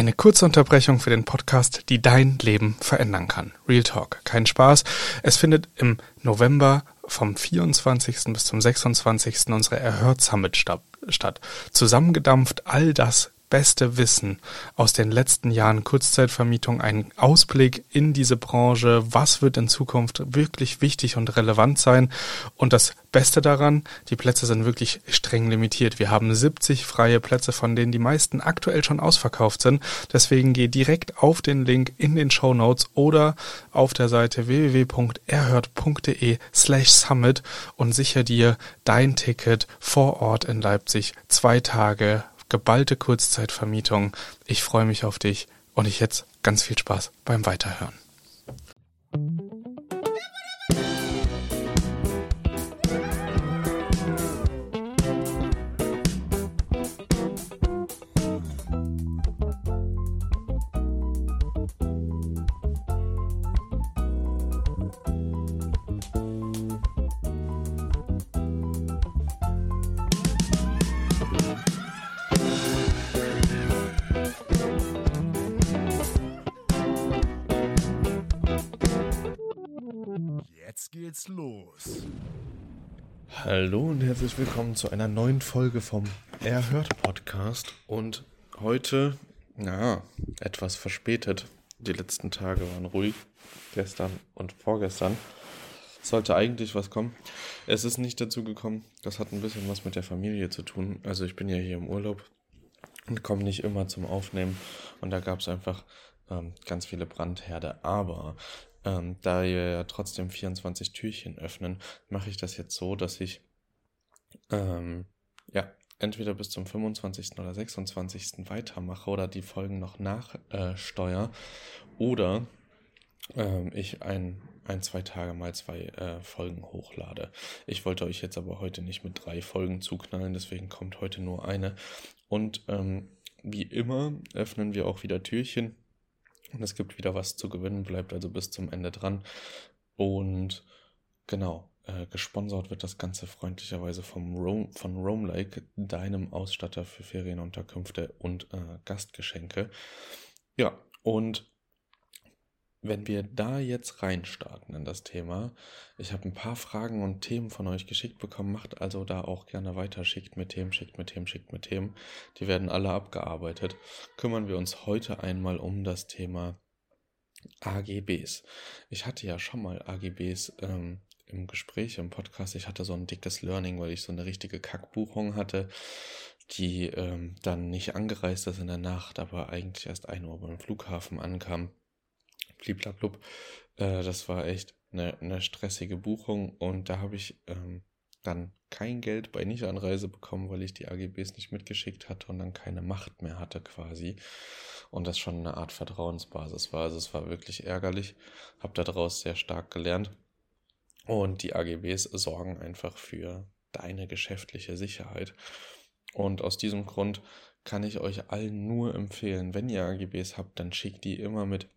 Eine kurze Unterbrechung für den Podcast, die dein Leben verändern kann. Real Talk, kein Spaß. Es findet im November vom 24. bis zum 26. unsere Erhört Summit statt. Zusammengedampft all das beste Wissen aus den letzten Jahren Kurzzeitvermietung, einen Ausblick in diese Branche, was wird in Zukunft wirklich wichtig und relevant sein. Und das Beste daran, die Plätze sind wirklich streng limitiert. Wir haben 70 freie Plätze, von denen die meisten aktuell schon ausverkauft sind. Deswegen geh direkt auf den Link in den Show Notes oder auf der Seite www.erhört.de slash summit und sicher dir dein Ticket vor Ort in Leipzig zwei Tage geballte Kurzzeitvermietung. Ich freue mich auf dich und ich jetzt ganz viel Spaß beim Weiterhören. Geht's los. Hallo und herzlich willkommen zu einer neuen Folge vom Erhört Podcast. Und heute, na, etwas verspätet. Die letzten Tage waren ruhig. Gestern und vorgestern sollte eigentlich was kommen. Es ist nicht dazu gekommen. Das hat ein bisschen was mit der Familie zu tun. Also ich bin ja hier im Urlaub und komme nicht immer zum Aufnehmen. Und da gab es einfach ähm, ganz viele Brandherde. Aber ähm, da wir ja trotzdem 24 Türchen öffnen, mache ich das jetzt so, dass ich ähm, ja entweder bis zum 25. oder 26. weitermache oder die Folgen noch nachsteuere äh, oder ähm, ich ein, ein, zwei Tage mal zwei äh, Folgen hochlade. Ich wollte euch jetzt aber heute nicht mit drei Folgen zuknallen, deswegen kommt heute nur eine. Und ähm, wie immer öffnen wir auch wieder Türchen und es gibt wieder was zu gewinnen, bleibt also bis zum Ende dran. Und genau, äh, gesponsert wird das Ganze freundlicherweise vom Rome, von Roamlike, deinem Ausstatter für Ferienunterkünfte und äh, Gastgeschenke. Ja, und wenn wir da jetzt reinstarten in das Thema, ich habe ein paar Fragen und Themen von euch geschickt bekommen, macht also da auch gerne weiter, schickt mir Themen, schickt mir Themen, schickt mir Themen, die werden alle abgearbeitet. Kümmern wir uns heute einmal um das Thema AGBs. Ich hatte ja schon mal AGBs ähm, im Gespräch, im Podcast, ich hatte so ein dickes Learning, weil ich so eine richtige Kackbuchung hatte, die ähm, dann nicht angereist ist in der Nacht, aber eigentlich erst 1 Uhr beim Flughafen ankam bliblablub. Äh, das war echt eine, eine stressige Buchung und da habe ich ähm, dann kein Geld bei Nichtanreise bekommen, weil ich die AGBs nicht mitgeschickt hatte und dann keine Macht mehr hatte quasi. Und das schon eine Art Vertrauensbasis war. Also es war wirklich ärgerlich. Habe daraus sehr stark gelernt. Und die AGBs sorgen einfach für deine geschäftliche Sicherheit. Und aus diesem Grund kann ich euch allen nur empfehlen, wenn ihr AGBs habt, dann schickt die immer mit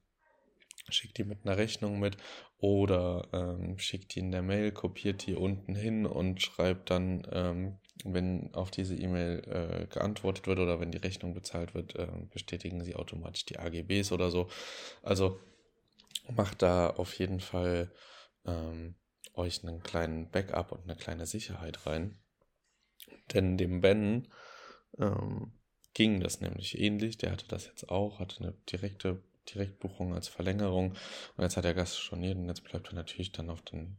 schickt die mit einer Rechnung mit oder ähm, schickt die in der Mail, kopiert die unten hin und schreibt dann, ähm, wenn auf diese E-Mail äh, geantwortet wird oder wenn die Rechnung bezahlt wird, äh, bestätigen sie automatisch die AGBs oder so. Also macht da auf jeden Fall ähm, euch einen kleinen Backup und eine kleine Sicherheit rein. Denn dem Ben ähm, ging das nämlich ähnlich. Der hatte das jetzt auch, hatte eine direkte Direktbuchung als Verlängerung. Und jetzt hat der Gast storniert und jetzt bleibt er natürlich dann auf den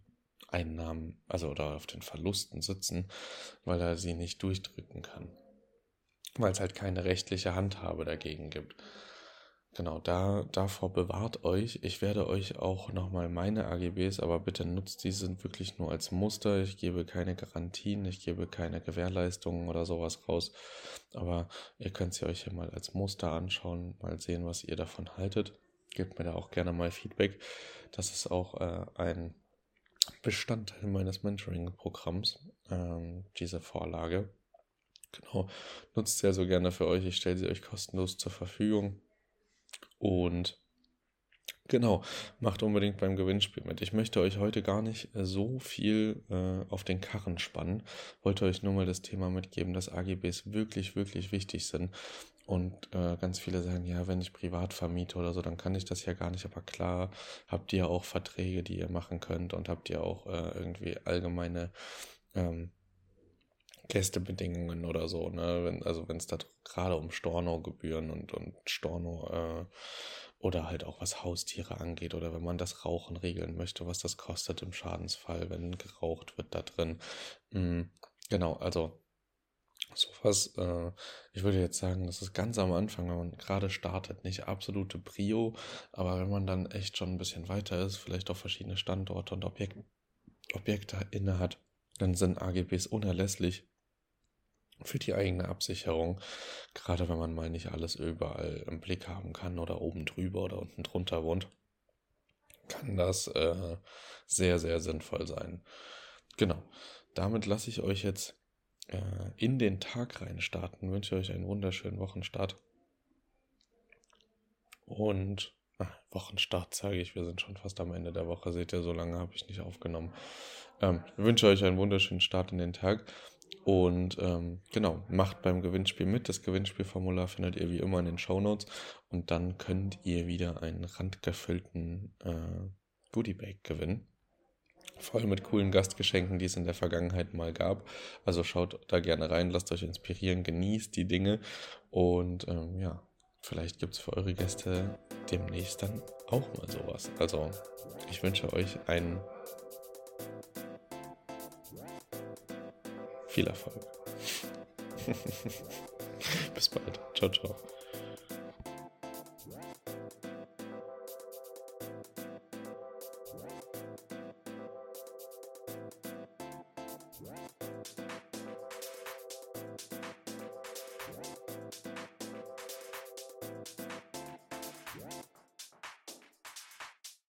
Einnahmen, also oder auf den Verlusten sitzen, weil er sie nicht durchdrücken kann. Weil es halt keine rechtliche Handhabe dagegen gibt. Genau, da, davor bewahrt euch. Ich werde euch auch nochmal meine AGBs, aber bitte nutzt diese wirklich nur als Muster. Ich gebe keine Garantien, ich gebe keine Gewährleistungen oder sowas raus. Aber ihr könnt sie euch hier mal als Muster anschauen, mal sehen, was ihr davon haltet. Gebt mir da auch gerne mal Feedback. Das ist auch äh, ein Bestandteil meines Mentoring-Programms, ähm, diese Vorlage. Genau, nutzt sie also gerne für euch. Ich stelle sie euch kostenlos zur Verfügung. Und genau, macht unbedingt beim Gewinnspiel mit. Ich möchte euch heute gar nicht äh, so viel äh, auf den Karren spannen. Wollte euch nur mal das Thema mitgeben, dass AGBs wirklich, wirklich wichtig sind. Und äh, ganz viele sagen, ja, wenn ich privat vermiete oder so, dann kann ich das ja gar nicht. Aber klar, habt ihr auch Verträge, die ihr machen könnt und habt ihr auch äh, irgendwie allgemeine ähm, Gästebedingungen oder so, ne? Wenn, also wenn es da gerade um Storno-Gebühren und, und Storno äh, oder halt auch was Haustiere angeht oder wenn man das Rauchen regeln möchte, was das kostet im Schadensfall, wenn geraucht wird da drin. Mhm, genau, also sowas, äh, ich würde jetzt sagen, das ist ganz am Anfang, wenn man gerade startet, nicht absolute Prio, aber wenn man dann echt schon ein bisschen weiter ist, vielleicht auch verschiedene Standorte und Objek Objekte inne hat, dann sind AGBs unerlässlich für die eigene Absicherung, gerade wenn man mal nicht alles überall im Blick haben kann oder oben drüber oder unten drunter wohnt, kann das äh, sehr, sehr sinnvoll sein. Genau, damit lasse ich euch jetzt äh, in den Tag rein starten, wünsche euch einen wunderschönen Wochenstart. Und ach, Wochenstart sage ich, wir sind schon fast am Ende der Woche, seht ihr, so lange habe ich nicht aufgenommen. Ähm, wünsche euch einen wunderschönen Start in den Tag. Und ähm, genau, macht beim Gewinnspiel mit. Das Gewinnspielformular findet ihr wie immer in den Show Notes. Und dann könnt ihr wieder einen randgefüllten äh, Goodiebag gewinnen. Voll mit coolen Gastgeschenken, die es in der Vergangenheit mal gab. Also schaut da gerne rein, lasst euch inspirieren, genießt die Dinge. Und ähm, ja, vielleicht gibt es für eure Gäste demnächst dann auch mal sowas. Also ich wünsche euch einen Viel Erfolg. Bis bald. Ciao, ciao.